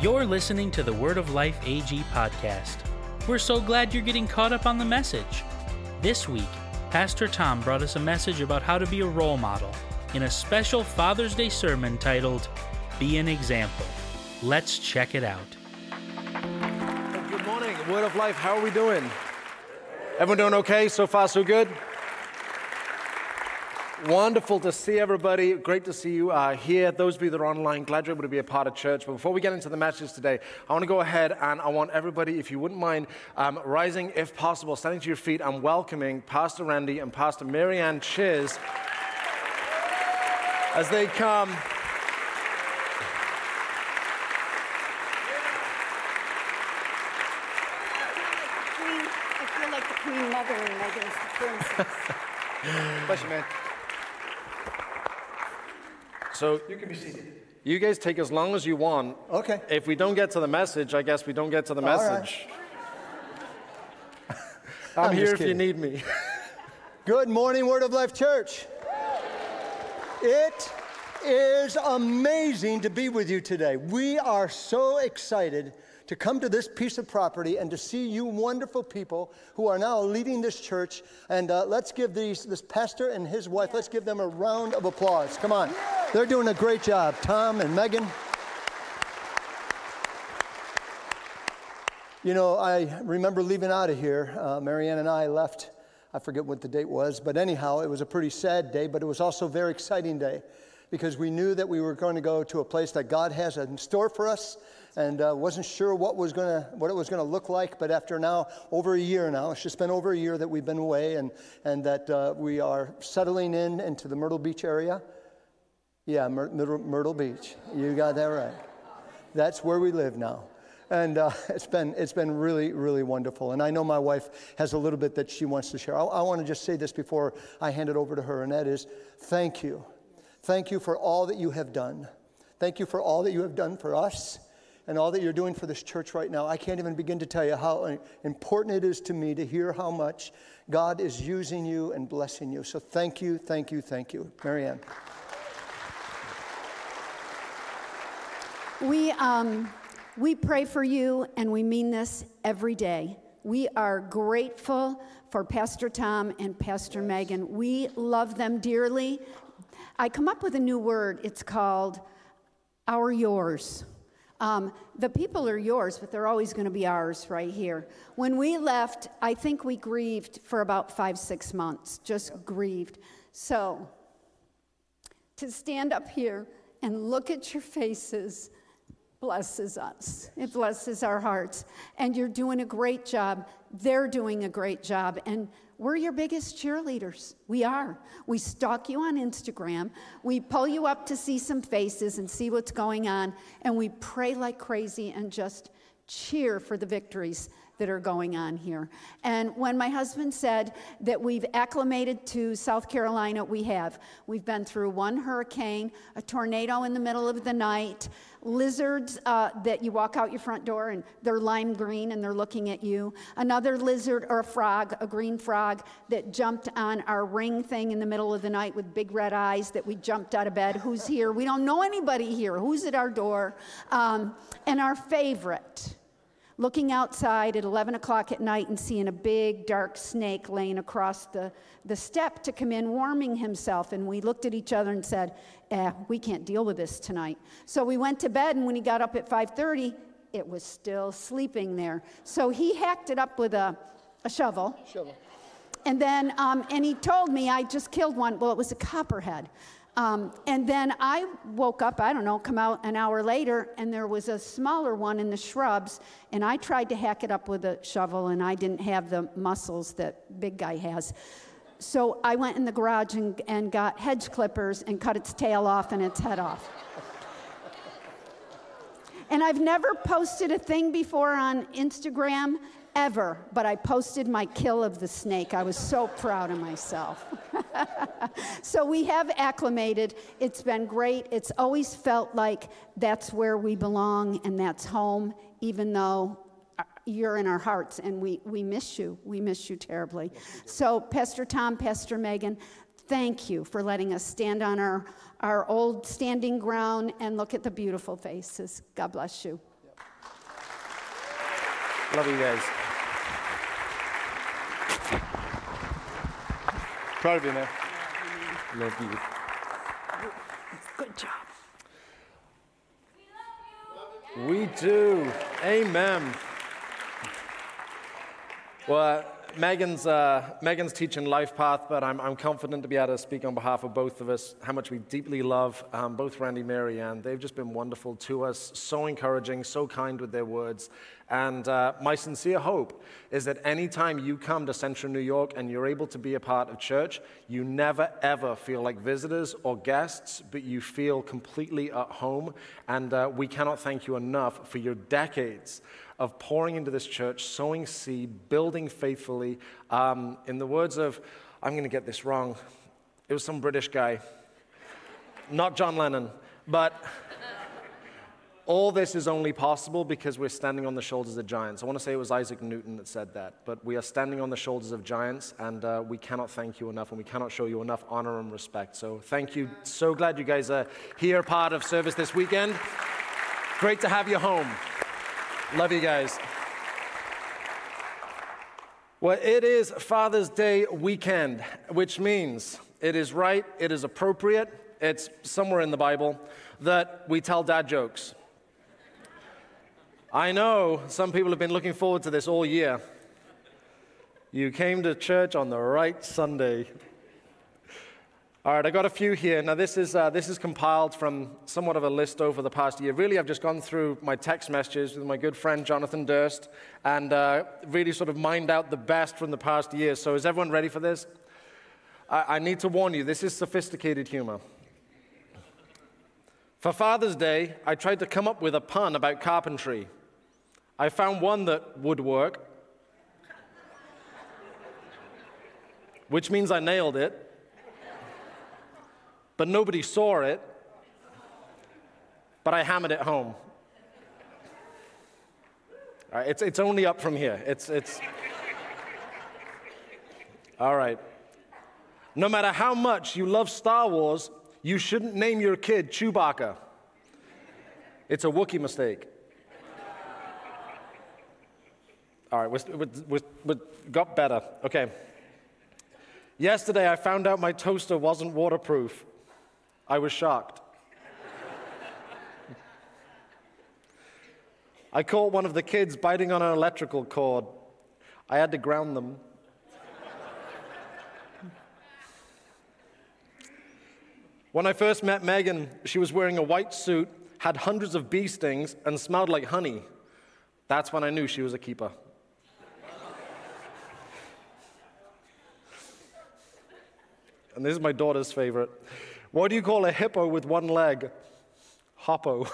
You're listening to the Word of Life AG podcast. We're so glad you're getting caught up on the message. This week, Pastor Tom brought us a message about how to be a role model in a special Father's Day sermon titled Be an Example. Let's check it out. Good morning, Word of Life. How are we doing? Everyone doing okay? So far, so good? Wonderful to see everybody. Great to see you uh, here. Those of you that are online, glad you're able to be a part of church. But before we get into the message today, I want to go ahead and I want everybody, if you wouldn't mind, um, rising if possible, standing to your feet and welcoming Pastor Randy and Pastor Marianne Chiz as they come. Queen, I feel like the Queen Mother and Megan's the princess. Bless you, man. So you can be seated. You guys take as long as you want. Okay. If we don't get to the message, I guess we don't get to the All right. message. I'm, I'm here if you need me. Good morning, Word of Life Church. It is amazing to be with you today. We are so excited to come to this piece of property and to see you wonderful people who are now leading this church. And uh, let's give these, this pastor and his wife, let's give them a round of applause. Come on. They're doing a great job. Tom and Megan. You know, I remember leaving out of here. Uh, Marianne and I left. I forget what the date was, but anyhow, it was a pretty sad day, but it was also a very exciting day because we knew that we were going to go to a place that God has in store for us, and uh, wasn't sure what was going to what it was going to look like. But after now over a year now, it's just been over a year that we've been away, and and that uh, we are settling in into the Myrtle Beach area. Yeah, Myr- Myrtle, Beach. You got that right. That's where we live now. And uh, it's, been, it's been really, really wonderful. And I know my wife has a little bit that she wants to share. I, I want to just say this before I hand it over to her, and that is thank you. Thank you for all that you have done. Thank you for all that you have done for us and all that you're doing for this church right now. I can't even begin to tell you how important it is to me to hear how much God is using you and blessing you. So thank you, thank you, thank you. Marianne. We, um, we pray for you, and we mean this every day. We are grateful for Pastor Tom and Pastor Megan. We love them dearly. I come up with a new word. It's called our yours. Um, the people are yours, but they're always going to be ours right here. When we left, I think we grieved for about five, six months, just grieved. So, to stand up here and look at your faces blesses us. It blesses our hearts. And you're doing a great job. They're doing a great job. And we're your biggest cheerleaders. We are. We stalk you on Instagram. We pull you up to see some faces and see what's going on. And we pray like crazy and just cheer for the victories that are going on here. And when my husband said that we've acclimated to South Carolina, we have. We've been through one hurricane, a tornado in the middle of the night, lizards uh, that you walk out your front door and they're lime green and they're looking at you, another lizard or a frog, a green frog that jumped on our ring thing in the middle of the night with big red eyes that we jumped out of bed. Who's here? We don't know anybody here. Who's at our door? Um, and our favorite looking outside at 11 o'clock at night and seeing a big dark snake laying across the, the step to come in warming himself and we looked at each other and said eh, we can't deal with this tonight so we went to bed and when he got up at 5.30 it was still sleeping there so he hacked it up with a, a shovel Shovel. and then, um, and he told me I just killed one. Well, it was a copperhead. Um, and then I woke up, I don't know, come out an hour later, and there was a smaller one in the shrubs. And I tried to hack it up with a shovel, and I didn't have the muscles that big guy has. So I went in the garage and, and got hedge clippers and cut its tail off and its head off. And I've never posted a thing before on Instagram ever, but I posted my kill of the snake. I was so proud of myself. so we have acclimated. It's been great. It's always felt like that's where we belong and that's home, even though uh, you're in our hearts and we, we miss you. We miss you terribly. So, Pastor Tom, Pastor Megan, thank you for letting us stand on our, our old standing ground and look at the beautiful faces. God bless you. Love you guys. Proud of you, man. Love you. Good job. We do. Amen. Well, Megan's, uh, Megan's teaching Life Path, but I'm, I'm confident to be able to speak on behalf of both of us, how much we deeply love um, both Randy and Mary Ann. They've just been wonderful to us, so encouraging, so kind with their words. And uh, my sincere hope is that anytime you come to Central New York and you're able to be a part of church, you never ever feel like visitors or guests, but you feel completely at home. And uh, we cannot thank you enough for your decades of pouring into this church, sowing seed, building faithfully. Um, in the words of, I'm going to get this wrong, it was some British guy, not John Lennon, but all this is only possible because we're standing on the shoulders of giants. I want to say it was Isaac Newton that said that, but we are standing on the shoulders of giants, and uh, we cannot thank you enough, and we cannot show you enough honor and respect. So thank you. So glad you guys are here, part of service this weekend. Great to have you home. Love you guys. Well, it is Father's Day weekend, which means it is right, it is appropriate, it's somewhere in the Bible that we tell dad jokes. I know some people have been looking forward to this all year. You came to church on the right Sunday. All right, I got a few here. Now, this is, uh, this is compiled from somewhat of a list over the past year. Really, I've just gone through my text messages with my good friend Jonathan Durst and uh, really sort of mined out the best from the past year. So, is everyone ready for this? I, I need to warn you, this is sophisticated humor. For Father's Day, I tried to come up with a pun about carpentry. I found one that would work, which means I nailed it but nobody saw it. But I hammered it home. All right, it's, it's only up from here. It's, it's. All right. No matter how much you love Star Wars, you shouldn't name your kid Chewbacca. It's a Wookiee mistake. All right, we, we, we got better. Okay. Yesterday, I found out my toaster wasn't waterproof. I was shocked. I caught one of the kids biting on an electrical cord. I had to ground them. when I first met Megan, she was wearing a white suit, had hundreds of bee stings, and smelled like honey. That's when I knew she was a keeper. and this is my daughter's favorite. What do you call a hippo with one leg? Hoppo.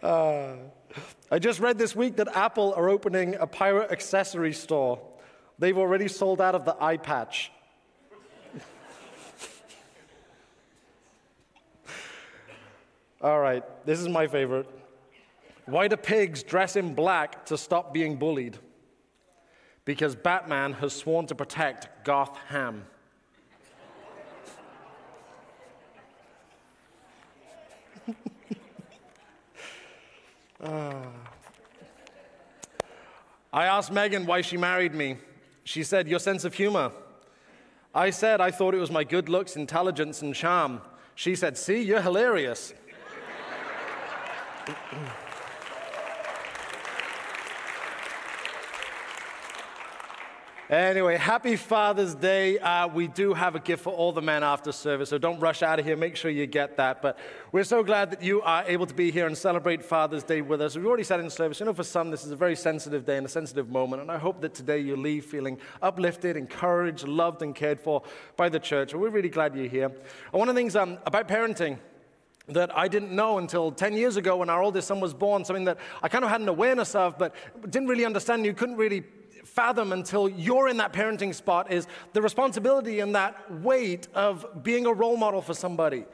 uh, I just read this week that Apple are opening a pirate accessory store. They've already sold out of the eye patch. All right, this is my favorite. Why do pigs dress in black to stop being bullied? Because Batman has sworn to protect Gotham. uh. I asked Megan why she married me. She said, Your sense of humor. I said, I thought it was my good looks, intelligence, and charm. She said, See, you're hilarious. Anyway, happy Father's Day. Uh, we do have a gift for all the men after service, so don't rush out of here. Make sure you get that. But we're so glad that you are able to be here and celebrate Father's Day with us. We've already said in service, you know, for some, this is a very sensitive day and a sensitive moment. And I hope that today you leave feeling uplifted, encouraged, loved, and cared for by the church. We're really glad you're here. And one of the things um, about parenting, that I didn't know until 10 years ago when our oldest son was born, something that I kind of had an awareness of, but didn't really understand. You couldn't really fathom until you're in that parenting spot is the responsibility and that weight of being a role model for somebody.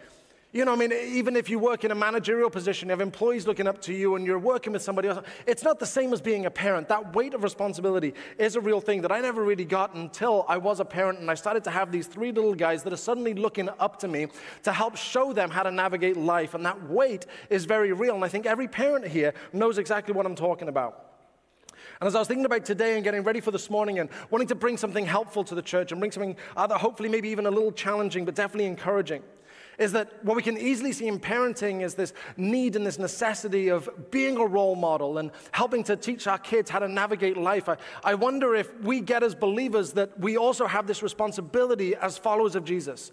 You know, I mean, even if you work in a managerial position, you have employees looking up to you and you're working with somebody else, it's not the same as being a parent. That weight of responsibility is a real thing that I never really got until I was a parent and I started to have these three little guys that are suddenly looking up to me to help show them how to navigate life. And that weight is very real. And I think every parent here knows exactly what I'm talking about. And as I was thinking about today and getting ready for this morning and wanting to bring something helpful to the church and bring something other, hopefully maybe even a little challenging, but definitely encouraging, is that what we can easily see in parenting is this need and this necessity of being a role model and helping to teach our kids how to navigate life. I, I wonder if we get as believers that we also have this responsibility as followers of Jesus.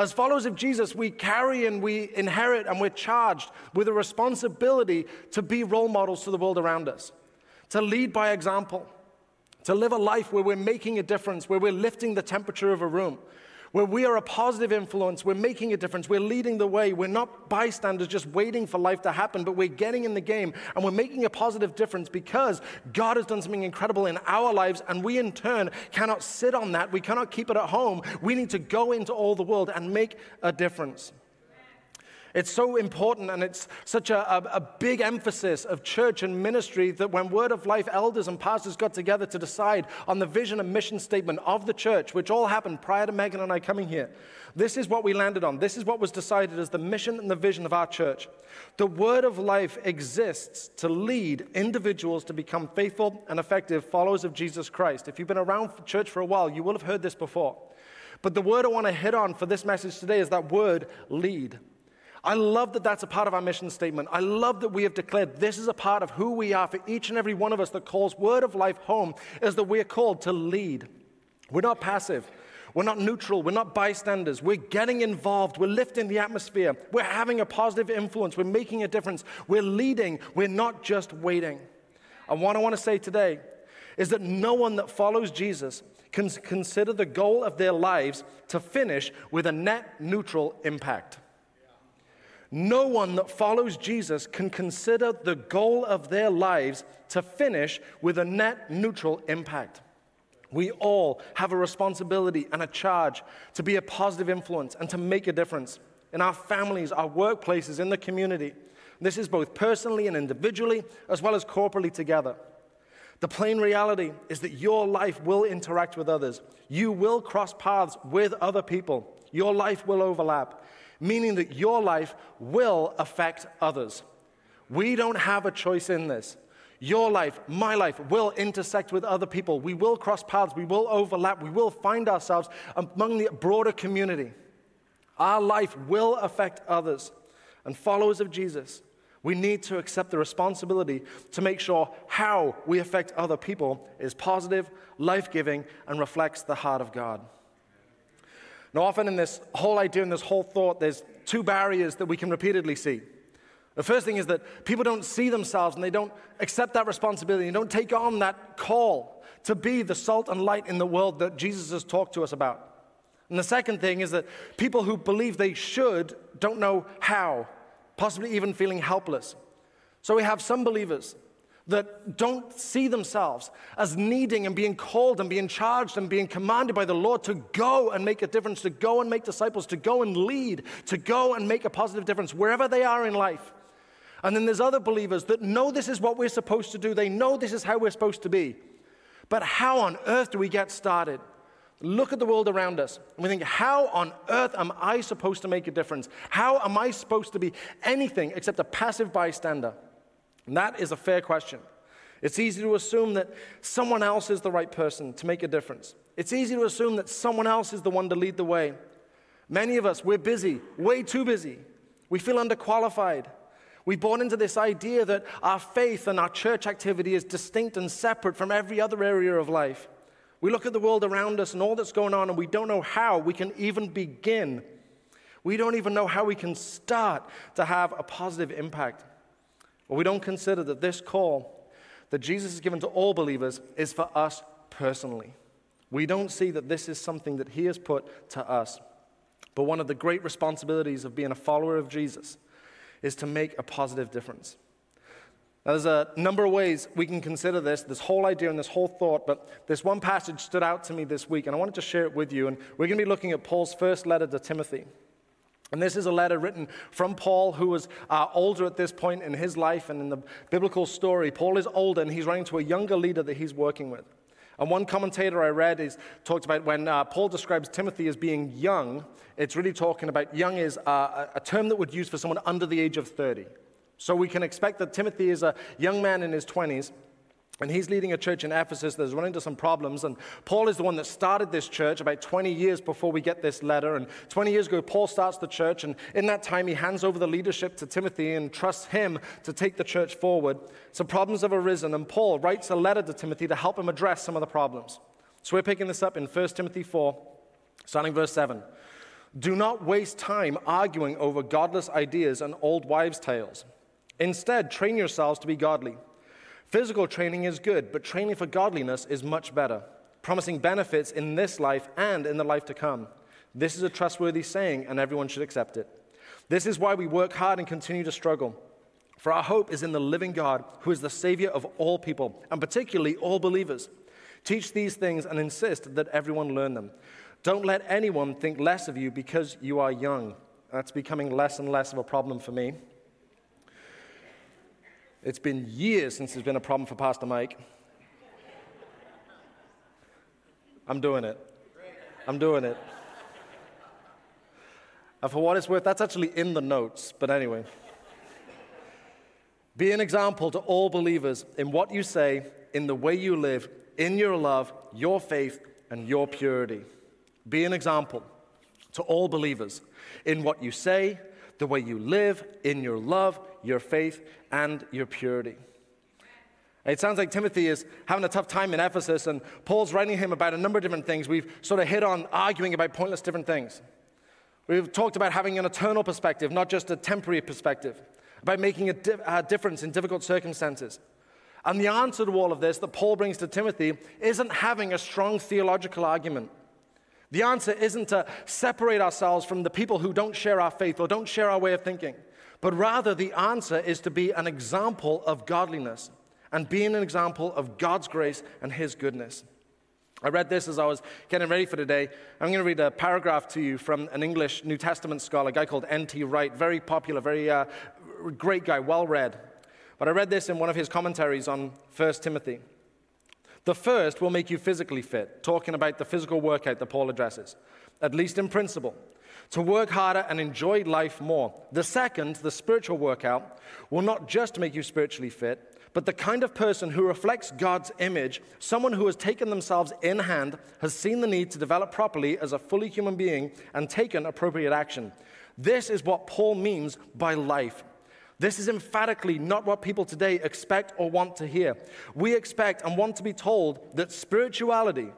As followers of Jesus, we carry and we inherit and we're charged with a responsibility to be role models to the world around us, to lead by example, to live a life where we're making a difference, where we're lifting the temperature of a room, where we are a positive influence, we're making a difference, we're leading the way, we're not bystanders just waiting for life to happen, but we're getting in the game and we're making a positive difference because God has done something incredible in our lives, and we in turn cannot sit on that. We cannot keep it at home. We need to go into all the world and make a difference. It's so important and it's such a, a, a, big emphasis of church and ministry that when Word of Life elders and pastors got together to decide on the vision and mission statement of the church, which all happened prior to Megan and I coming here, this is what we landed on. This is what was decided as the mission and the vision of our church. The Word of Life exists to lead individuals to become faithful and effective followers of Jesus Christ. If you've been around church for a while, you will have heard this before. But the word I want to hit on for this message today is that word lead. I love that that's a part of our mission statement. I love that we have declared this is a part of who we are for each and every one of us that calls Word of Life home, is that we are called to lead. We're not passive. We're not neutral. We're not bystanders. We're getting involved. We're lifting the atmosphere. We're having a positive influence. We're making a difference. We're leading. We're not just waiting. And what I want to say today is that no one that follows Jesus can consider the goal of their lives to finish with a net neutral impact. No one that follows Jesus can consider the goal of their lives to finish with a net neutral impact. We all have a responsibility and a charge to be a positive influence and to make a difference in our families, our workplaces, in the community. This is both personally and individually, as well as corporately together. The plain reality is that your life will interact with others. You will cross paths with other people. Your life will overlap meaning that your life will affect others. We don't have a choice in this. Your life, my life, will intersect with other people. We will cross paths. We will overlap. We will find ourselves among the broader community. Our life will affect others. And followers of Jesus, we need to accept the responsibility to make sure how we affect other people is positive, life giving, and reflects the heart of God. Now, often in this whole idea and this whole thought, there's two barriers that we can repeatedly see. The first thing is that people don't see themselves and they don't accept that responsibility and don't take on that call to be the salt and light in the world that Jesus has talked to us about. And the second thing is that people who believe they should don't know how, possibly even feeling helpless. So we have some believers that don't see themselves as needing and being called and being charged and being commanded by the Lord to go and make a difference, to go and make disciples, to go and lead, to go and make a positive difference wherever they are in life. And then there's other believers that know this is what we're supposed to do, they know this is how we're supposed to be. But how on earth do we get started? Look at the world around us and we think, how on earth am I supposed to make a difference? How am I supposed to be anything except a passive bystander? And that is a fair question. It's easy to assume that someone else is the right person to make a difference. It's easy to assume that someone else is the one to lead the way. Many of us, we're busy, way too busy. We feel underqualified. We bought into this idea that our faith and our church activity is distinct and separate from every other area of life. We look at the world around us and all that's going on, and we don't know how we can even begin. We don't even know how we can start to have a positive impact. But we don't consider that this call that Jesus has given to all believers is for us personally. We don't see that this is something that he has put to us. But one of the great responsibilities of being a follower of Jesus is to make a positive difference. Now, there's a number of ways we can consider this, this whole idea and this whole thought, but this one passage stood out to me this week, and I wanted to share it with you. And we're going to be looking at Paul's first letter to Timothy. And this is a letter written from Paul, who was uh, older at this point in his life and in the biblical story. Paul is older, and he's writing to a younger leader that he's working with. And one commentator I read is talked about when uh, Paul describes Timothy as being young, it's really talking about young is uh, a term that would use for someone under the age of 30. So we can expect that Timothy is a young man in his 20s and he's leading a church in Ephesus that's run into some problems. And Paul is the one that started this church about 20 years before we get this letter. And 20 years ago, Paul starts the church. And in that time, he hands over the leadership to Timothy and trusts him to take the church forward. Some problems have arisen. And Paul writes a letter to Timothy to help him address some of the problems. So we're picking this up in 1 Timothy 4, starting verse 7. Do not waste time arguing over godless ideas and old wives' tales. Instead, train yourselves to be godly. Physical training is good, but training for godliness is much better, promising benefits in this life and in the life to come. This is a trustworthy saying, and everyone should accept it. This is why we work hard and continue to struggle. For our hope is in the living God, who is the Savior of all people, and particularly all believers. Teach these things and insist that everyone learn them. Don't let anyone think less of you because you are young. That's becoming less and less of a problem for me. It's been years since there's been a problem for Pastor Mike. I'm doing it. I'm doing it. And for what it's worth, that's actually in the notes, but anyway. Be an example to all believers in what you say, in the way you live, in your love, your faith, and your purity. Be an example to all believers in what you say, the way you live, in your love, your faith, and your purity. It sounds like Timothy is having a tough time in Ephesus, and Paul's writing him about a number of different things. We've sort of hit on arguing about pointless different things. We've talked about having an eternal perspective, not just a temporary perspective, about making a, di- a difference in difficult circumstances. And the answer to all of this that Paul brings to Timothy isn't having a strong theological argument. The answer isn't to separate ourselves from the people who don't share our faith or don't share our way of thinking, but rather the answer is to be an example of godliness and being an example of God's grace and His goodness. I read this as I was getting ready for today. I'm going to read a paragraph to you from an English New Testament scholar, a guy called N.T. Wright, very popular, very uh, great guy, well read. But I read this in one of his commentaries on 1 Timothy. The first will make you physically fit, talking about the physical workout that Paul addresses, at least in principle, to work harder and enjoy life more. The second, the spiritual workout, will not just make you spiritually fit, but the kind of person who reflects God's image, someone who has taken themselves in hand, has seen the need to develop properly as a fully human being, and taken appropriate action. This is what Paul means by life. This is emphatically not what people today expect or want to hear. We expect and want to be told that spirituality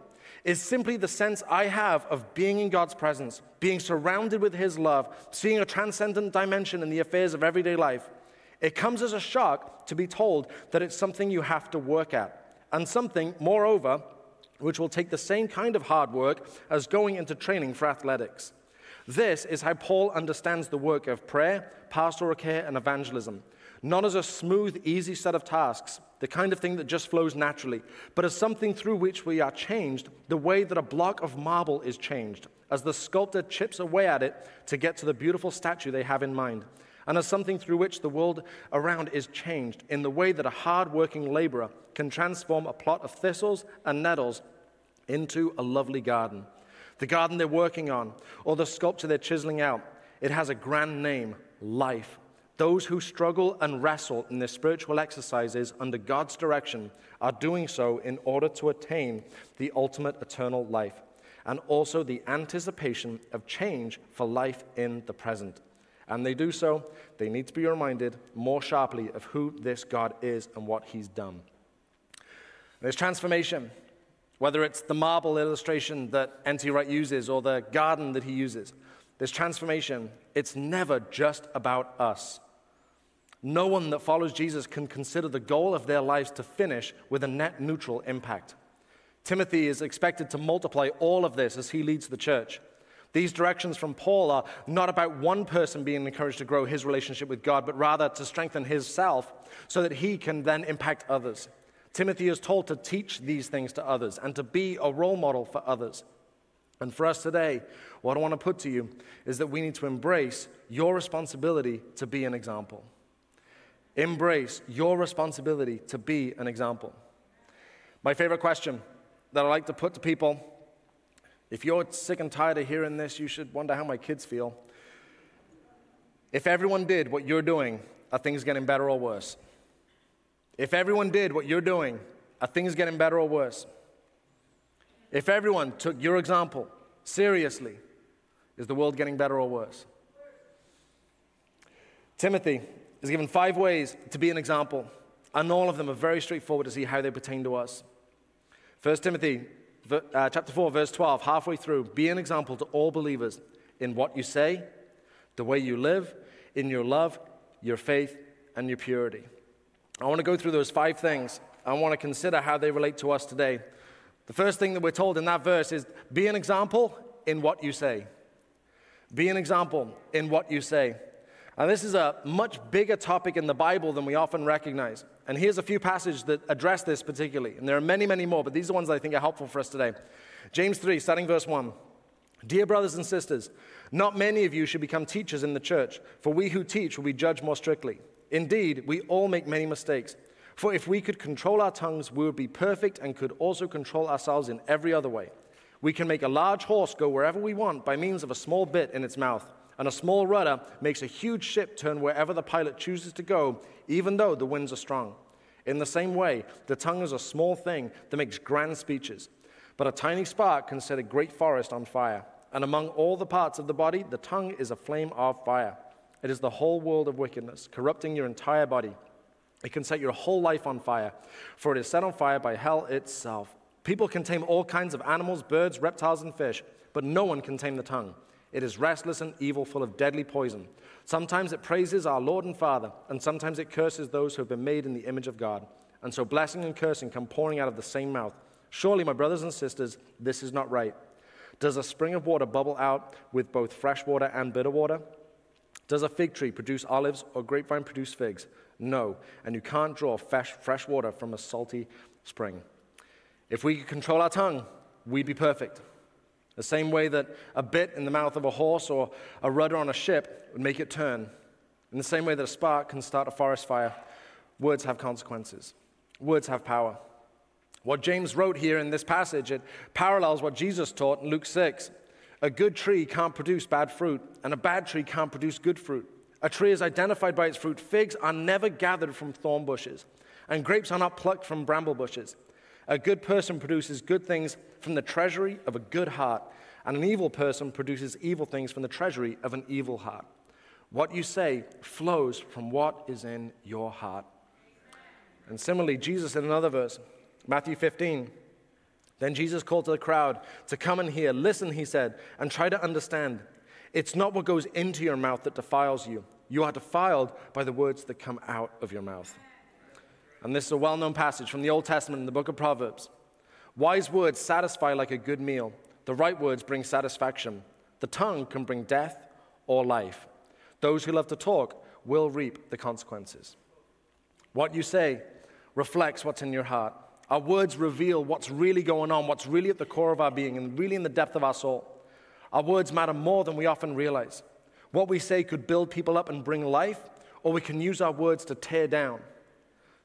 is simply the sense I have of being in God's presence, being surrounded with His love, seeing a transcendent dimension in the affairs of everyday life. It comes as a shock to be told that it's something you have to work at, and something, moreover, which will take the same kind of hard work as going into training for athletics. This is how Paul understands the work of prayer, pastoral care, and evangelism. Not as a smooth, easy set of tasks, the kind of thing that just flows naturally, but as something through which we are changed the way that a block of marble is changed, as the sculptor chips away at it to get to the beautiful statue they have in mind, and as something through which the world around is changed in the way that a hard working laborer can transform a plot of thistles and nettles into a lovely garden the garden they're working on, or the sculpture they're chiseling out. It has a grand name life. Those who struggle and wrestle in their spiritual exercises under God's direction are doing so in order to attain the ultimate eternal life and also the anticipation of change for life in the present. And they do so, they need to be reminded more sharply of who this God is and what He's done. There's transformation. Whether it's the marble illustration that N.T. Wright uses or the garden that he uses, this transformation, it's never just about us. No one that follows Jesus can consider the goal of their lives to finish with a net neutral impact. Timothy is expected to multiply all of this as he leads the church. These directions from Paul are not about one person being encouraged to grow his relationship with God, but rather to strengthen his self so that he can then impact others. Timothy is told to teach these things to others and to be a role model for others. And for us today, what I want to put to you is that we need to embrace your responsibility to be an example. Embrace your responsibility to be an example. My favorite question that I like to put to people if you're sick and tired of hearing this, you should wonder how my kids feel. If everyone did what you're doing, are things getting better or worse? If everyone did what you're doing, are things getting better or worse? If everyone took your example seriously, is the world getting better or worse? Timothy is given five ways to be an example, and all of them are very straightforward to see how they pertain to us. 1 Timothy uh, chapter 4, verse 12, halfway through, be an example to all believers in what you say, the way you live, in your love, your faith, and your purity. I want to go through those five things. I want to consider how they relate to us today. The first thing that we're told in that verse is be an example in what you say. Be an example in what you say. And this is a much bigger topic in the Bible than we often recognize. And here's a few passages that address this particularly. And there are many, many more, but these are ones that I think are helpful for us today. James 3, starting verse 1. Dear brothers and sisters, not many of you should become teachers in the church, for we who teach will be judged more strictly. Indeed, we all make many mistakes. For if we could control our tongues, we would be perfect and could also control ourselves in every other way. We can make a large horse go wherever we want by means of a small bit in its mouth, and a small rudder makes a huge ship turn wherever the pilot chooses to go, even though the winds are strong. In the same way, the tongue is a small thing that makes grand speeches, but a tiny spark can set a great forest on fire. And among all the parts of the body, the tongue is a flame of fire. It is the whole world of wickedness, corrupting your entire body. It can set your whole life on fire, for it is set on fire by hell itself. People can tame all kinds of animals, birds, reptiles, and fish, but no one can tame the tongue. It is restless and evil, full of deadly poison. Sometimes it praises our Lord and Father, and sometimes it curses those who have been made in the image of God. And so blessing and cursing come pouring out of the same mouth. Surely, my brothers and sisters, this is not right. Does a spring of water bubble out with both fresh water and bitter water? Does a fig tree produce olives or a grapevine produce figs? No, and you can't draw fresh, fresh water from a salty spring. If we could control our tongue, we'd be perfect. The same way that a bit in the mouth of a horse or a rudder on a ship would make it turn. In the same way that a spark can start a forest fire, words have consequences. Words have power. What James wrote here in this passage, it parallels what Jesus taught in Luke 6. A good tree can't produce bad fruit, and a bad tree can't produce good fruit. A tree is identified by its fruit. Figs are never gathered from thorn bushes, and grapes are not plucked from bramble bushes. A good person produces good things from the treasury of a good heart, and an evil person produces evil things from the treasury of an evil heart. What you say flows from what is in your heart. And similarly, Jesus in another verse, Matthew 15, then Jesus called to the crowd to come and hear. Listen, he said, and try to understand. It's not what goes into your mouth that defiles you. You are defiled by the words that come out of your mouth. And this is a well known passage from the Old Testament in the book of Proverbs. Wise words satisfy like a good meal, the right words bring satisfaction. The tongue can bring death or life. Those who love to talk will reap the consequences. What you say reflects what's in your heart. Our words reveal what's really going on, what's really at the core of our being, and really in the depth of our soul. Our words matter more than we often realize. What we say could build people up and bring life, or we can use our words to tear down.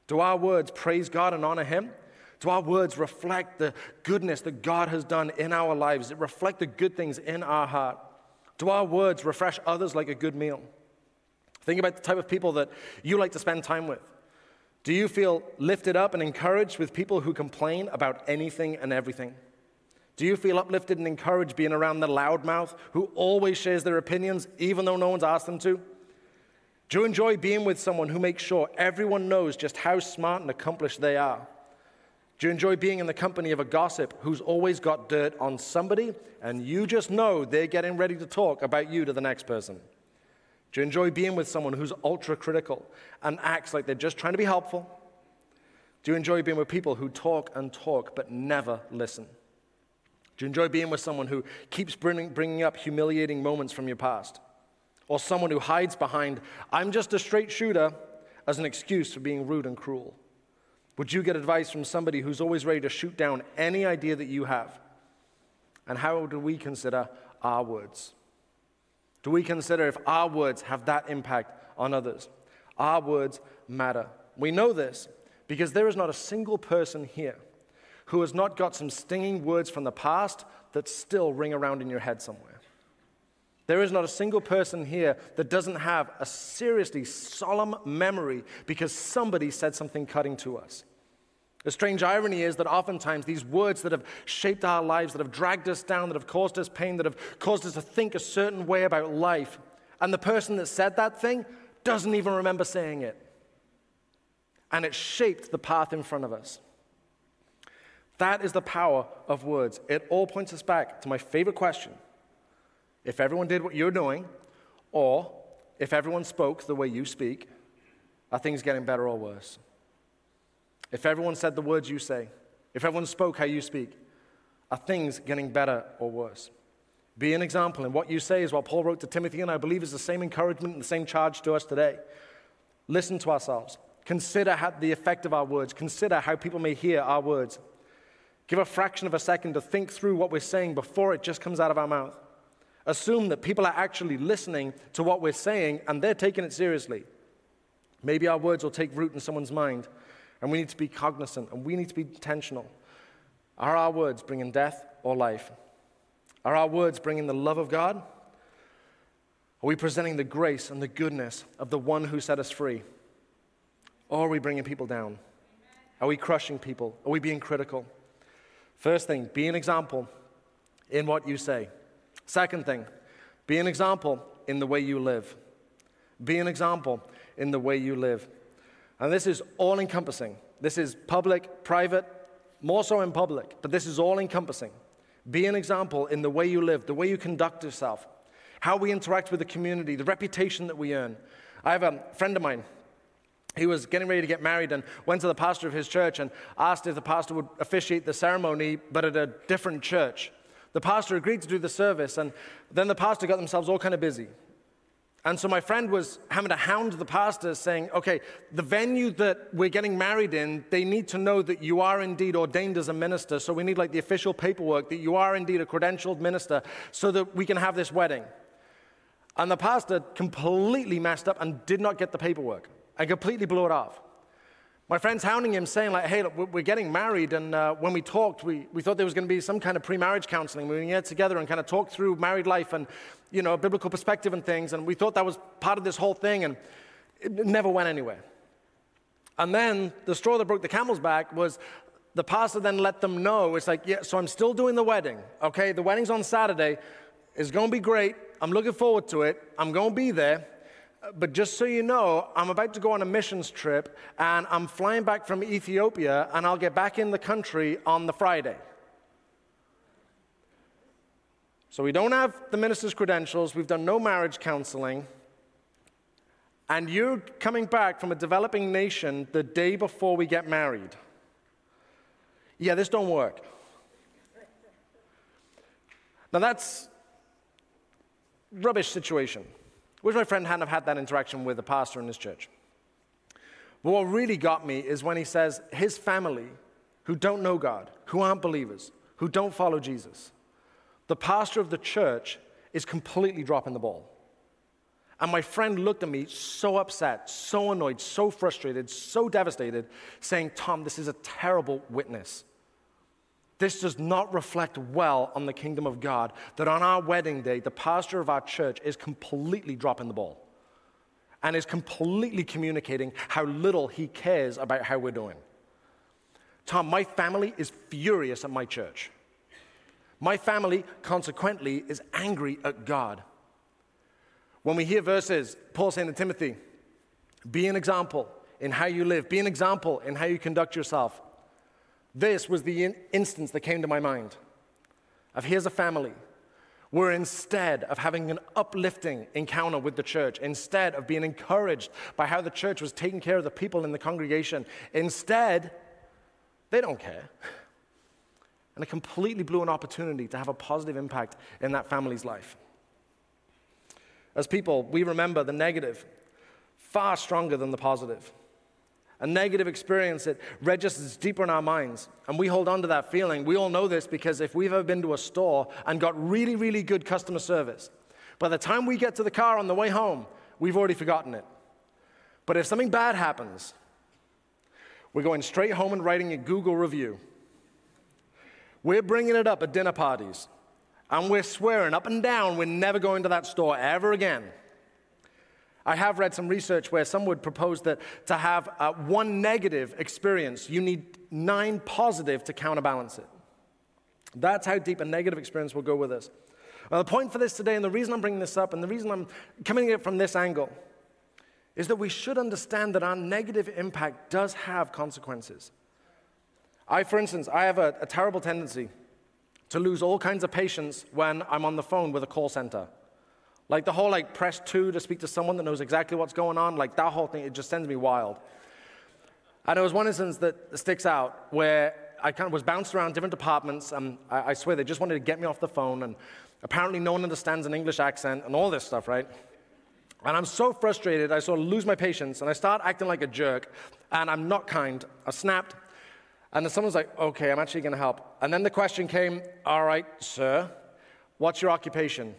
Do our words praise God and honor Him? Do our words reflect the goodness that God has done in our lives? It reflect the good things in our heart? Do our words refresh others like a good meal? Think about the type of people that you like to spend time with. Do you feel lifted up and encouraged with people who complain about anything and everything? Do you feel uplifted and encouraged being around the loudmouth who always shares their opinions even though no one's asked them to? Do you enjoy being with someone who makes sure everyone knows just how smart and accomplished they are? Do you enjoy being in the company of a gossip who's always got dirt on somebody and you just know they're getting ready to talk about you to the next person? Do you enjoy being with someone who's ultra critical and acts like they're just trying to be helpful? Do you enjoy being with people who talk and talk but never listen? Do you enjoy being with someone who keeps bringing, up humiliating moments from your past? Or someone who hides behind, I'm just a straight shooter, as an excuse for being rude and cruel? Would you get advice from somebody who's always ready to shoot down any idea that you have? And how do we consider our words? Do we consider if our words have that impact on others? Our words matter. We know this because there is not a single person here who has not got some stinging words from the past that still ring around in your head somewhere. There is not a single person here that doesn't have a seriously solemn memory because somebody said something cutting to us. The strange irony is that oftentimes these words that have shaped our lives, that have dragged us down, that have caused us pain, that have caused us to think a certain way about life, and the person that said that thing doesn't even remember saying it. And it shaped the path in front of us. That is the power of words. It all points us back to my favorite question if everyone did what you're doing, or if everyone spoke the way you speak, are things getting better or worse? If everyone said the words you say, if everyone spoke how you speak, are things getting better or worse? Be an example. And what you say is what Paul wrote to Timothy, and I believe is the same encouragement and the same charge to us today. Listen to ourselves. Consider how, the effect of our words. Consider how people may hear our words. Give a fraction of a second to think through what we're saying before it just comes out of our mouth. Assume that people are actually listening to what we're saying and they're taking it seriously. Maybe our words will take root in someone's mind, and we need to be cognizant and we need to be intentional. Are our words bringing death or life? Are our words bringing the love of God? Are we presenting the grace and the goodness of the one who set us free? Or are we bringing people down? Are we crushing people? Are we being critical? First thing, be an example in what you say. Second thing, be an example in the way you live. Be an example in the way you live. And this is all encompassing. This is public, private, more so in public, but this is all encompassing. Be an example in the way you live, the way you conduct yourself, how we interact with the community, the reputation that we earn. I have a friend of mine he was getting ready to get married and went to the pastor of his church and asked if the pastor would officiate the ceremony, but at a different church. The pastor agreed to do the service, and then the pastor got themselves all kind of busy. And so my friend was having to hound the pastor, saying, Okay, the venue that we're getting married in, they need to know that you are indeed ordained as a minister. So we need like the official paperwork that you are indeed a credentialed minister so that we can have this wedding. And the pastor completely messed up and did not get the paperwork. I completely blew it off. My friend's hounding him, saying, like, hey, look, we're getting married, and uh, when we talked, we, we thought there was going to be some kind of pre-marriage counseling. We were going to get together and kind of talk through married life and, you know, biblical perspective and things, and we thought that was part of this whole thing, and it never went anywhere. And then the straw that broke the camel's back was the pastor then let them know, it's like, yeah, so I'm still doing the wedding, okay? The wedding's on Saturday. It's going to be great. I'm looking forward to it. I'm going to be there. But just so you know, I'm about to go on a missions trip and I'm flying back from Ethiopia and I'll get back in the country on the Friday. So we don't have the minister's credentials, we've done no marriage counseling, and you're coming back from a developing nation the day before we get married. Yeah, this don't work. Now that's rubbish situation. Wish my friend hadn't have had that interaction with the pastor in his church. But what really got me is when he says his family, who don't know God, who aren't believers, who don't follow Jesus, the pastor of the church is completely dropping the ball. And my friend looked at me so upset, so annoyed, so frustrated, so devastated, saying, Tom, this is a terrible witness. This does not reflect well on the kingdom of God that on our wedding day, the pastor of our church is completely dropping the ball and is completely communicating how little he cares about how we're doing. Tom, my family is furious at my church. My family, consequently, is angry at God. When we hear verses, Paul saying to Timothy, be an example in how you live, be an example in how you conduct yourself. This was the in- instance that came to my mind of here's a family where instead of having an uplifting encounter with the church, instead of being encouraged by how the church was taking care of the people in the congregation, instead, they don't care. And it completely blew an opportunity to have a positive impact in that family's life. As people, we remember the negative far stronger than the positive. A negative experience, it registers deeper in our minds. And we hold on to that feeling. We all know this because if we've ever been to a store and got really, really good customer service, by the time we get to the car on the way home, we've already forgotten it. But if something bad happens, we're going straight home and writing a Google review. We're bringing it up at dinner parties. And we're swearing up and down we're never going to that store ever again. I have read some research where some would propose that to have uh, one negative experience, you need nine positive to counterbalance it. That's how deep a negative experience will go with us. Well, the point for this today, and the reason I'm bringing this up, and the reason I'm coming at it from this angle, is that we should understand that our negative impact does have consequences. I, for instance, I have a, a terrible tendency to lose all kinds of patience when I'm on the phone with a call center. Like the whole like press two to speak to someone that knows exactly what's going on, like that whole thing, it just sends me wild. And there was one instance that sticks out where I kind of was bounced around different departments, and I, I swear they just wanted to get me off the phone, and apparently no one understands an English accent and all this stuff, right? And I'm so frustrated, I sort of lose my patience, and I start acting like a jerk, and I'm not kind. I snapped, and then someone's like, okay, I'm actually gonna help. And then the question came, all right, sir, what's your occupation?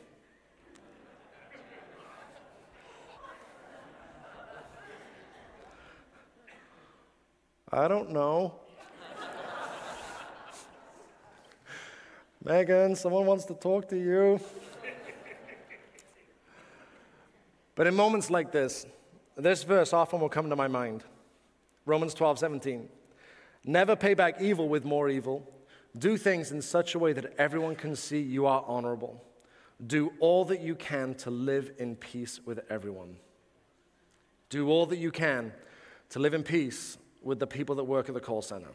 I don't know. Megan, someone wants to talk to you. but in moments like this, this verse often will come to my mind Romans 12, 17. Never pay back evil with more evil. Do things in such a way that everyone can see you are honorable. Do all that you can to live in peace with everyone. Do all that you can to live in peace with the people that work at the call center.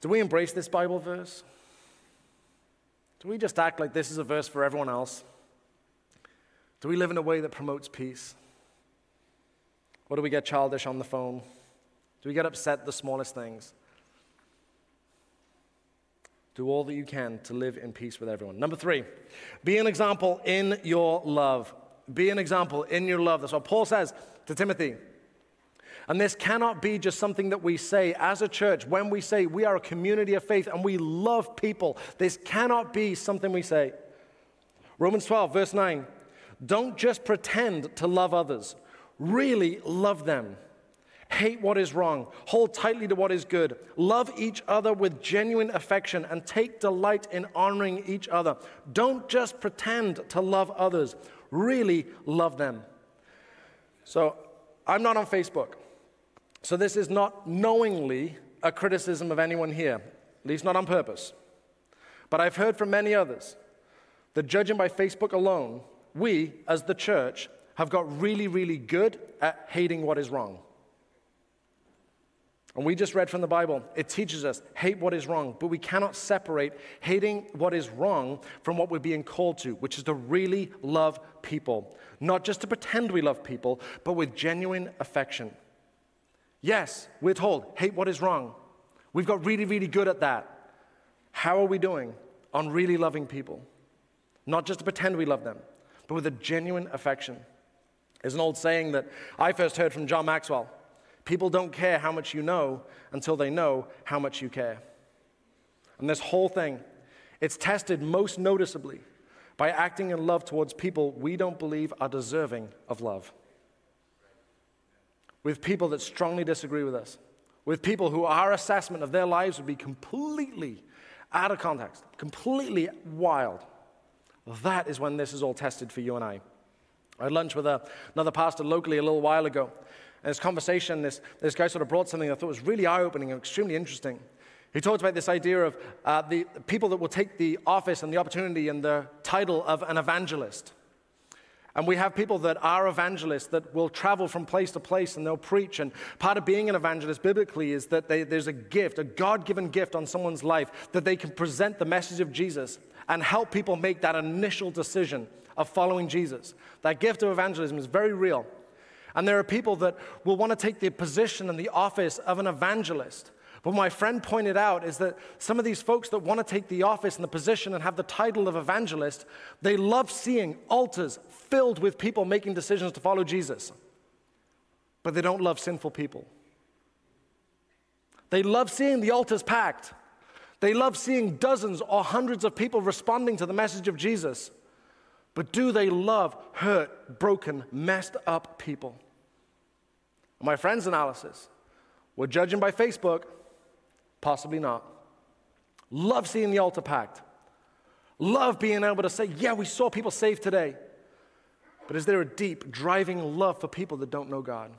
Do we embrace this Bible verse? Do we just act like this is a verse for everyone else? Do we live in a way that promotes peace? Or do we get childish on the phone? Do we get upset at the smallest things? Do all that you can to live in peace with everyone. Number three, be an example in your love. Be an example in your love. That's what Paul says to Timothy. And this cannot be just something that we say as a church when we say we are a community of faith and we love people. This cannot be something we say. Romans 12, verse 9. Don't just pretend to love others, really love them. Hate what is wrong. Hold tightly to what is good. Love each other with genuine affection and take delight in honoring each other. Don't just pretend to love others, really love them. So, I'm not on Facebook. So this is not knowingly a criticism of anyone here, at least not on purpose. But I've heard from many others that judging by Facebook alone, we, as the church, have got really, really good at hating what is wrong. And we just read from the Bible, it teaches us hate what is wrong, but we cannot separate hating what is wrong from what we're being called to, which is to really love people. Not just to pretend we love people, but with genuine affection. Yes, we're told, hate what is wrong. We've got really, really good at that. How are we doing on really loving people? Not just to pretend we love them, but with a genuine affection. There's an old saying that I first heard from John Maxwell people don't care how much you know until they know how much you care. And this whole thing, it's tested most noticeably by acting in love towards people we don't believe are deserving of love with people that strongly disagree with us, with people who our assessment of their lives would be completely out of context, completely wild. That is when this is all tested for you and I. I had lunch with a, another pastor locally a little while ago. And this conversation, this, this guy sort of brought something I thought was really eye opening and extremely interesting. He talked about this idea of uh, the people that will take the office and the opportunity and the title of an evangelist. And we have people that are evangelists that will travel from place to place and they'll preach. And part of being an evangelist biblically is that they, there's a gift, a God given gift on someone's life that they can present the message of Jesus and help people make that initial decision of following Jesus. That gift of evangelism is very real. And there are people that will want to take the position and the office of an evangelist what my friend pointed out is that some of these folks that want to take the office and the position and have the title of evangelist, they love seeing altars filled with people making decisions to follow Jesus. but they don't love sinful people. They love seeing the altars packed. They love seeing dozens or hundreds of people responding to the message of Jesus. But do they love hurt, broken, messed up people? My friend's analysis we're judging by Facebook, possibly not. Love seeing the altar packed. Love being able to say, yeah, we saw people saved today. But is there a deep, driving love for people that don't know God?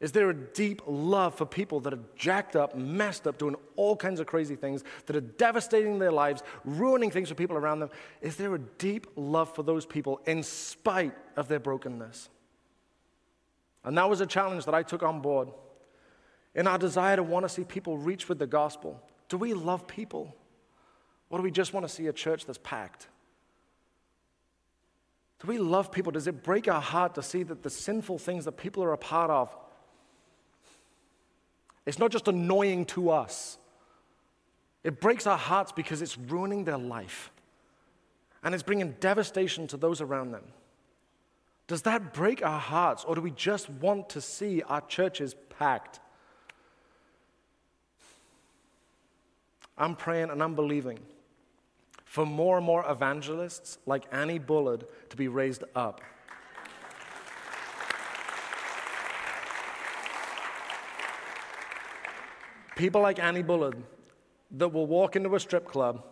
Is there a deep love for people that are jacked up, messed up, doing all kinds of crazy things, that are devastating their lives, ruining things for people around them? Is there a deep love for those people in spite of their brokenness? And that was a challenge that I took on board. In our desire to want to see people reach with the gospel, do we love people? Or do we just want to see a church that's packed? Do we love people? Does it break our heart to see that the sinful things that people are a part of it's not just annoying to us, it breaks our hearts because it's ruining their life and it's bringing devastation to those around them. Does that break our hearts, or do we just want to see our churches packed? I'm praying and I'm believing for more and more evangelists like Annie Bullard to be raised up. People like Annie Bullard that will walk into a strip club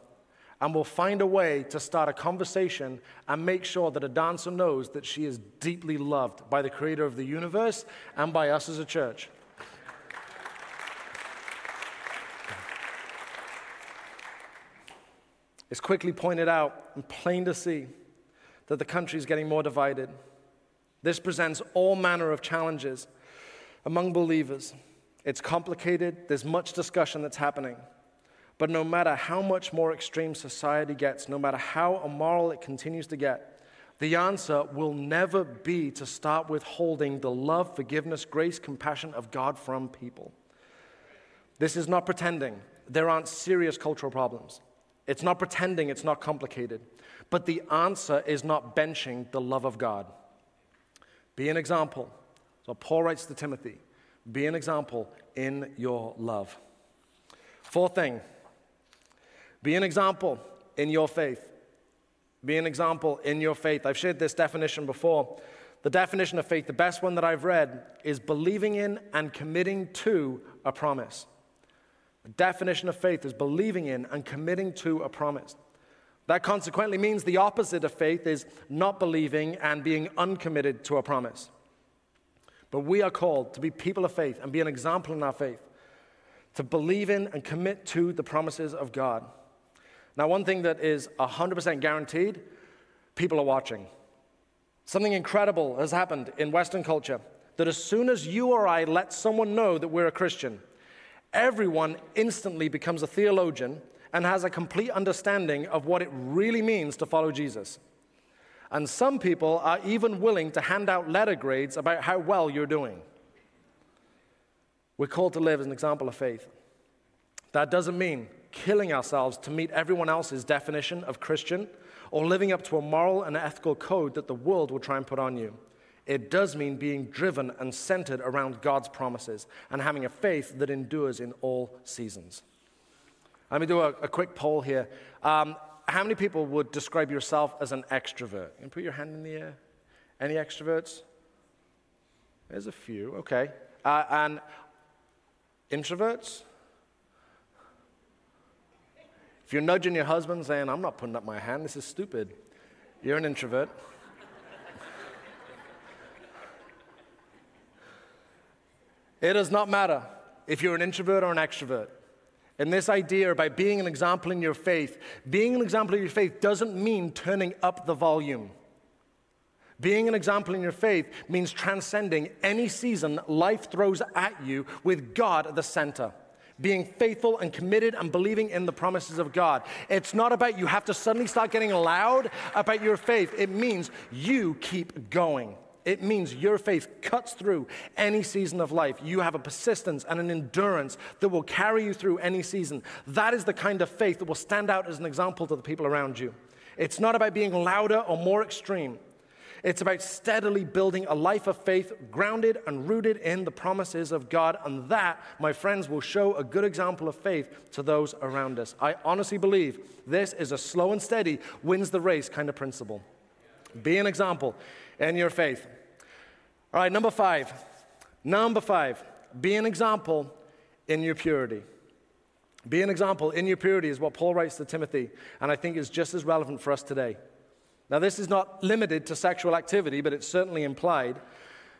and will find a way to start a conversation and make sure that a dancer knows that she is deeply loved by the creator of the universe and by us as a church. It's quickly pointed out and plain to see that the country is getting more divided. This presents all manner of challenges among believers. It's complicated, there's much discussion that's happening. But no matter how much more extreme society gets, no matter how immoral it continues to get, the answer will never be to start withholding the love, forgiveness, grace, compassion of God from people. This is not pretending there aren't serious cultural problems. It's not pretending it's not complicated. But the answer is not benching the love of God. Be an example. So Paul writes to Timothy be an example in your love. Fourth thing be an example in your faith. Be an example in your faith. I've shared this definition before. The definition of faith, the best one that I've read, is believing in and committing to a promise. The definition of faith is believing in and committing to a promise. That consequently means the opposite of faith is not believing and being uncommitted to a promise. But we are called to be people of faith and be an example in our faith, to believe in and commit to the promises of God. Now, one thing that is 100% guaranteed people are watching. Something incredible has happened in Western culture that as soon as you or I let someone know that we're a Christian, everyone instantly becomes a theologian and has a complete understanding of what it really means to follow Jesus. And some people are even willing to hand out letter grades about how well you're doing. We're called to live as an example of faith. That doesn't mean killing ourselves to meet everyone else's definition of Christian or living up to a moral and ethical code that the world will try and put on you. It does mean being driven and centered around God's promises and having a faith that endures in all seasons. Let me do a, a quick poll here. Um, how many people would describe yourself as an extrovert? You put your hand in the air. Any extroverts? There's a few, okay. Uh, and introverts? If you're nudging your husband saying, I'm not putting up my hand, this is stupid, you're an introvert. It does not matter if you're an introvert or an extrovert. And this idea about being an example in your faith, being an example in your faith doesn't mean turning up the volume. Being an example in your faith means transcending any season life throws at you with God at the center. Being faithful and committed and believing in the promises of God. It's not about you have to suddenly start getting loud about your faith. It means you keep going. It means your faith cuts through any season of life. You have a persistence and an endurance that will carry you through any season. That is the kind of faith that will stand out as an example to the people around you. It's not about being louder or more extreme. It's about steadily building a life of faith grounded and rooted in the promises of God. And that, my friends, will show a good example of faith to those around us. I honestly believe this is a slow and steady, wins the race kind of principle. Be an example in your faith. All right, number five. Number five, be an example in your purity. Be an example in your purity is what Paul writes to Timothy, and I think is just as relevant for us today. Now, this is not limited to sexual activity, but it's certainly implied.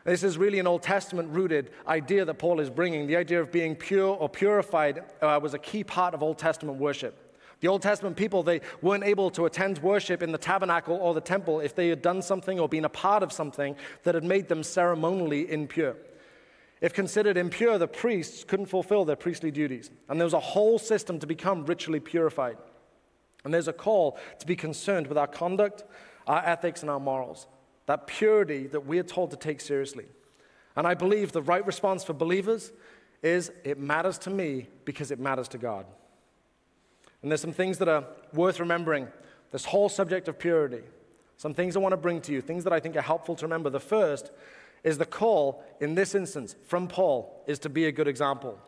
This is really an Old Testament rooted idea that Paul is bringing. The idea of being pure or purified uh, was a key part of Old Testament worship. The Old Testament people, they weren't able to attend worship in the tabernacle or the temple if they had done something or been a part of something that had made them ceremonially impure. If considered impure, the priests couldn't fulfill their priestly duties. And there was a whole system to become ritually purified. And there's a call to be concerned with our conduct, our ethics, and our morals. That purity that we are told to take seriously. And I believe the right response for believers is it matters to me because it matters to God. And there's some things that are worth remembering. This whole subject of purity. Some things I want to bring to you, things that I think are helpful to remember. The first is the call, in this instance, from Paul, is to be a good example,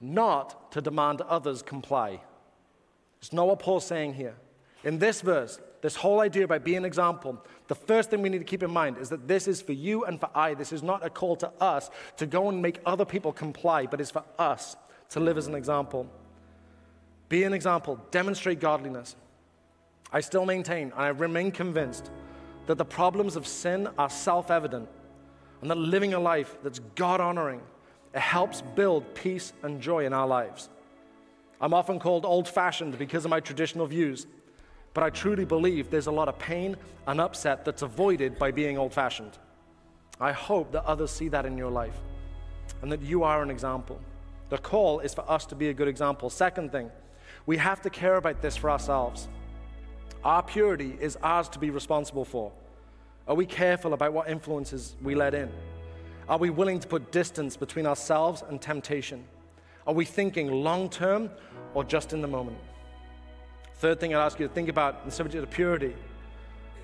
not to demand others comply. It's not what Paul's saying here. In this verse, this whole idea about being an example, the first thing we need to keep in mind is that this is for you and for I. This is not a call to us to go and make other people comply, but it's for us to live as an example. Be an example, demonstrate godliness. I still maintain, and I remain convinced, that the problems of sin are self evident and that living a life that's God honoring, it helps build peace and joy in our lives. I'm often called old fashioned because of my traditional views, but I truly believe there's a lot of pain and upset that's avoided by being old fashioned. I hope that others see that in your life and that you are an example. The call is for us to be a good example. Second thing, we have to care about this for ourselves. Our purity is ours to be responsible for. Are we careful about what influences we let in? Are we willing to put distance between ourselves and temptation? Are we thinking long term or just in the moment? Third thing I'd ask you to think about in the subject of purity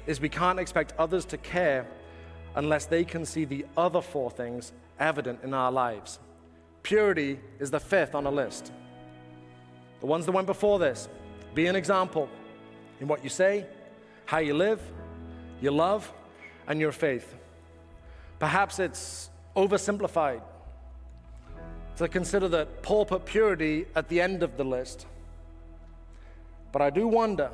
is we can't expect others to care unless they can see the other four things evident in our lives. Purity is the fifth on a list. The ones that went before this be an example in what you say, how you live, your love, and your faith. Perhaps it's oversimplified to consider that Paul put purity at the end of the list. But I do wonder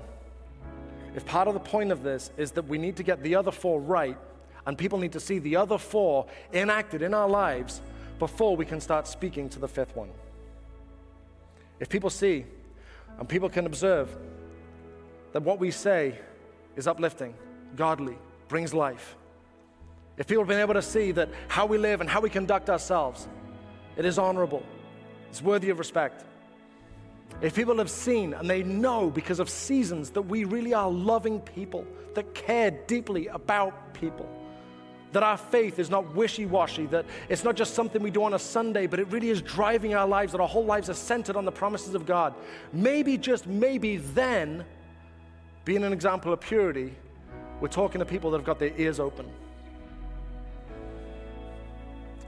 if part of the point of this is that we need to get the other four right, and people need to see the other four enacted in our lives before we can start speaking to the fifth one. If people see and people can observe that what we say is uplifting, godly, brings life. If people have been able to see that how we live and how we conduct ourselves, it is honorable, it's worthy of respect. If people have seen and they know because of seasons that we really are loving people, that care deeply about people, that our faith is not wishy washy, that it's not just something we do on a Sunday, but it really is driving our lives, that our whole lives are centered on the promises of God. Maybe, just maybe, then, being an example of purity we're talking to people that have got their ears open.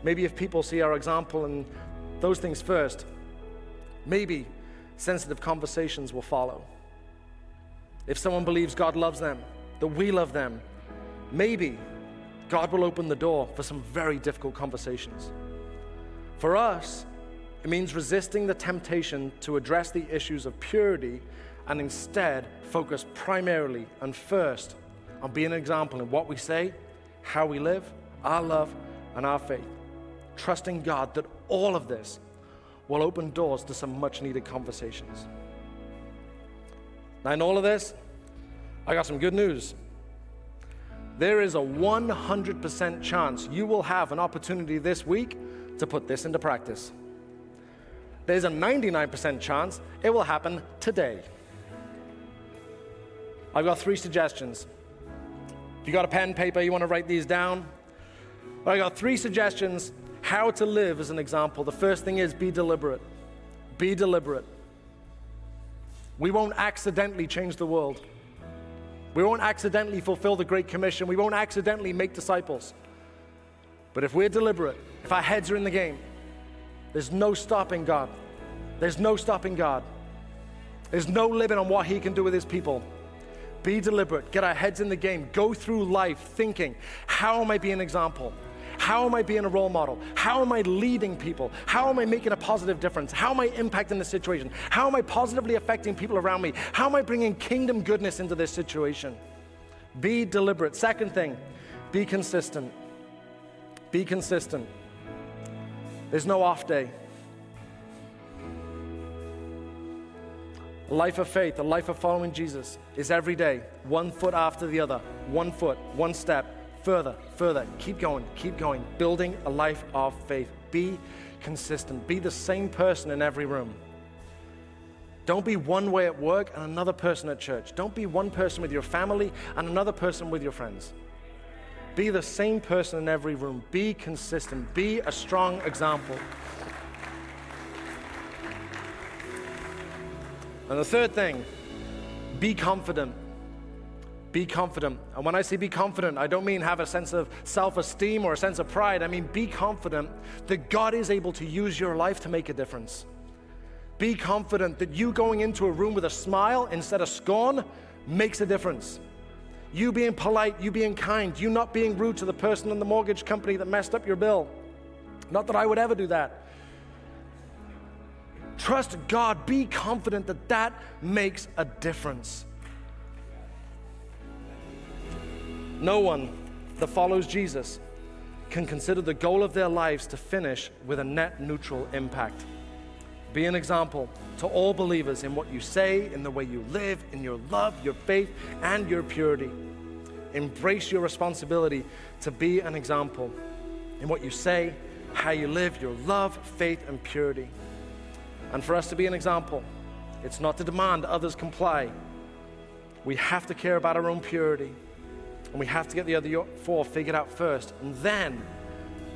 Maybe if people see our example and those things first, maybe sensitive conversations will follow. If someone believes God loves them, that we love them, maybe God will open the door for some very difficult conversations. For us, it means resisting the temptation to address the issues of purity and instead focus primarily and first on being an example in what we say, how we live, our love, and our faith. Trusting God that all of this will open doors to some much needed conversations. Now, in all of this, I got some good news. There is a 100% chance you will have an opportunity this week to put this into practice. There's a 99% chance it will happen today. I've got three suggestions if you got a pen, paper, you want to write these down. I got three suggestions how to live as an example. The first thing is be deliberate. Be deliberate. We won't accidentally change the world. We won't accidentally fulfill the Great Commission. We won't accidentally make disciples. But if we're deliberate, if our heads are in the game, there's no stopping God. There's no stopping God. There's no limit on what He can do with His people. Be deliberate, get our heads in the game, go through life thinking, how am I being an example? How am I being a role model? How am I leading people? How am I making a positive difference? How am I impacting the situation? How am I positively affecting people around me? How am I bringing kingdom goodness into this situation? Be deliberate. Second thing, be consistent. Be consistent. There's no off day. A life of faith, a life of following Jesus is every day, one foot after the other, one foot, one step, further, further. Keep going, keep going, building a life of faith. Be consistent. Be the same person in every room. Don't be one way at work and another person at church. Don't be one person with your family and another person with your friends. Be the same person in every room. Be consistent. Be a strong example. And the third thing, be confident. Be confident. And when I say be confident, I don't mean have a sense of self esteem or a sense of pride. I mean be confident that God is able to use your life to make a difference. Be confident that you going into a room with a smile instead of scorn makes a difference. You being polite, you being kind, you not being rude to the person in the mortgage company that messed up your bill. Not that I would ever do that. Trust God. Be confident that that makes a difference. No one that follows Jesus can consider the goal of their lives to finish with a net neutral impact. Be an example to all believers in what you say, in the way you live, in your love, your faith, and your purity. Embrace your responsibility to be an example in what you say, how you live, your love, faith, and purity. And for us to be an example, it's not to demand others comply. We have to care about our own purity. And we have to get the other four figured out first. And then,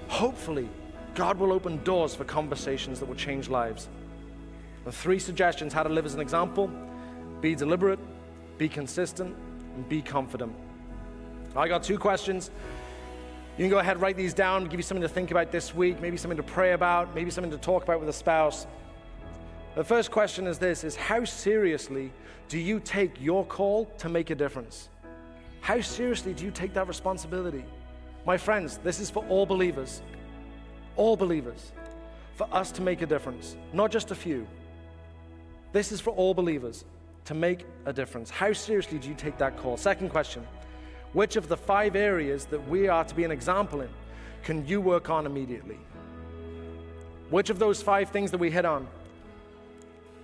hopefully, God will open doors for conversations that will change lives. The three suggestions how to live as an example be deliberate, be consistent, and be confident. I got two questions. You can go ahead, write these down, give you something to think about this week, maybe something to pray about, maybe something to talk about with a spouse. The first question is this is how seriously do you take your call to make a difference? How seriously do you take that responsibility? My friends, this is for all believers. All believers. For us to make a difference, not just a few. This is for all believers to make a difference. How seriously do you take that call? Second question Which of the five areas that we are to be an example in can you work on immediately? Which of those five things that we hit on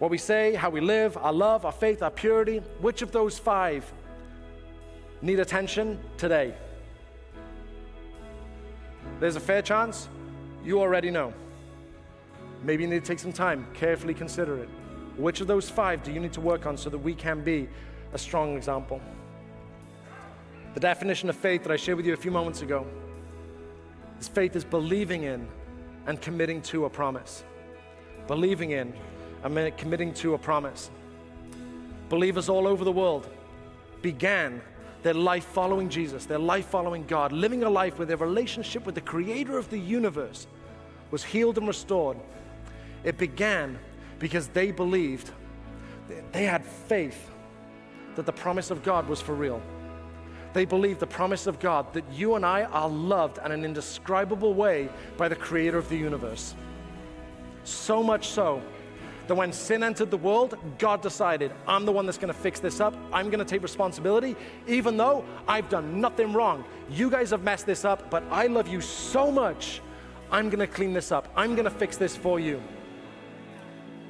what we say, how we live, our love, our faith, our purity, which of those five need attention today? There's a fair chance you already know. Maybe you need to take some time, carefully consider it. Which of those five do you need to work on so that we can be a strong example? The definition of faith that I shared with you a few moments ago is faith is believing in and committing to a promise. Believing in and committing to a promise. Believers all over the world began their life following Jesus, their life following God, living a life where their relationship with the creator of the universe was healed and restored. It began because they believed, they had faith that the promise of God was for real. They believed the promise of God that you and I are loved in an indescribable way by the creator of the universe. So much so that when sin entered the world, God decided, I'm the one that's going to fix this up. I'm going to take responsibility, even though I've done nothing wrong. You guys have messed this up, but I love you so much. I'm going to clean this up. I'm going to fix this for you.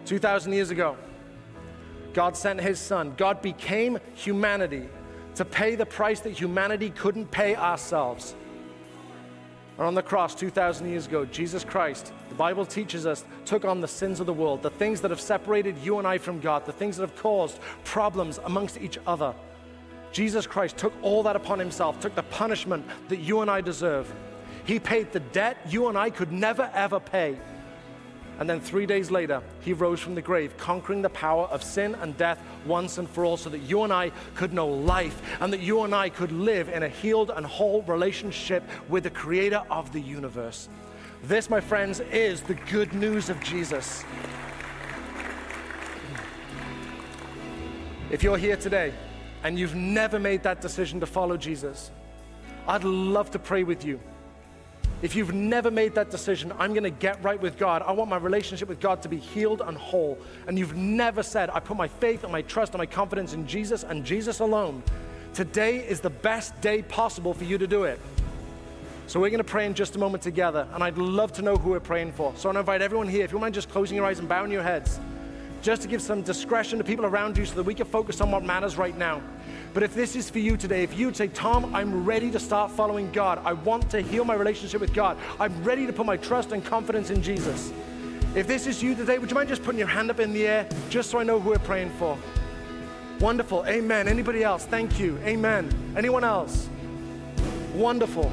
2,000 years ago, God sent his son. God became humanity to pay the price that humanity couldn't pay ourselves. And on the cross 2,000 years ago, Jesus Christ, the Bible teaches us, took on the sins of the world, the things that have separated you and I from God, the things that have caused problems amongst each other. Jesus Christ took all that upon himself, took the punishment that you and I deserve. He paid the debt you and I could never ever pay. And then three days later, he rose from the grave, conquering the power of sin and death once and for all, so that you and I could know life and that you and I could live in a healed and whole relationship with the creator of the universe. This, my friends, is the good news of Jesus. If you're here today and you've never made that decision to follow Jesus, I'd love to pray with you. If you've never made that decision, I'm going to get right with God. I want my relationship with God to be healed and whole. And you've never said, I put my faith and my trust and my confidence in Jesus and Jesus alone. Today is the best day possible for you to do it. So we're going to pray in just a moment together. And I'd love to know who we're praying for. So I want to invite everyone here, if you mind just closing your eyes and bowing your heads, just to give some discretion to people around you so that we can focus on what matters right now. But if this is for you today, if you'd say, Tom, I'm ready to start following God, I want to heal my relationship with God, I'm ready to put my trust and confidence in Jesus. If this is you today, would you mind just putting your hand up in the air just so I know who we're praying for? Wonderful. Amen. Anybody else? Thank you. Amen. Anyone else? Wonderful.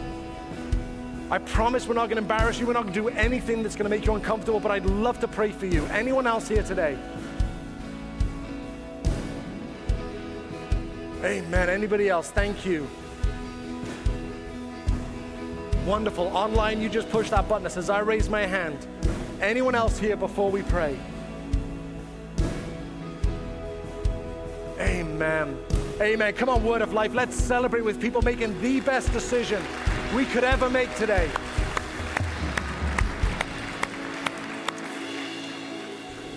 I promise we're not going to embarrass you. We're not going to do anything that's going to make you uncomfortable, but I'd love to pray for you. Anyone else here today? Amen. Anybody else? Thank you. Wonderful. Online, you just push that button that says, I raise my hand. Anyone else here before we pray? Amen. Amen. Come on, Word of Life. Let's celebrate with people making the best decision we could ever make today.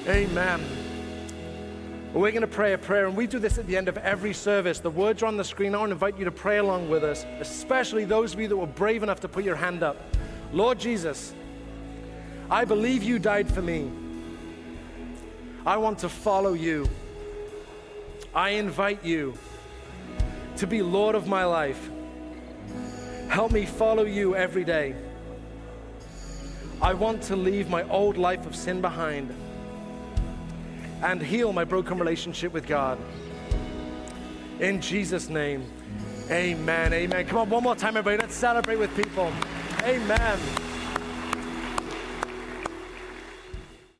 Amen. We're going to pray a prayer, and we do this at the end of every service. The words are on the screen. I want to invite you to pray along with us, especially those of you that were brave enough to put your hand up. Lord Jesus, I believe you died for me. I want to follow you. I invite you to be Lord of my life. Help me follow you every day. I want to leave my old life of sin behind and heal my broken relationship with God. In Jesus' name, amen. Amen. Come on, one more time, everybody. Let's celebrate with people. Amen.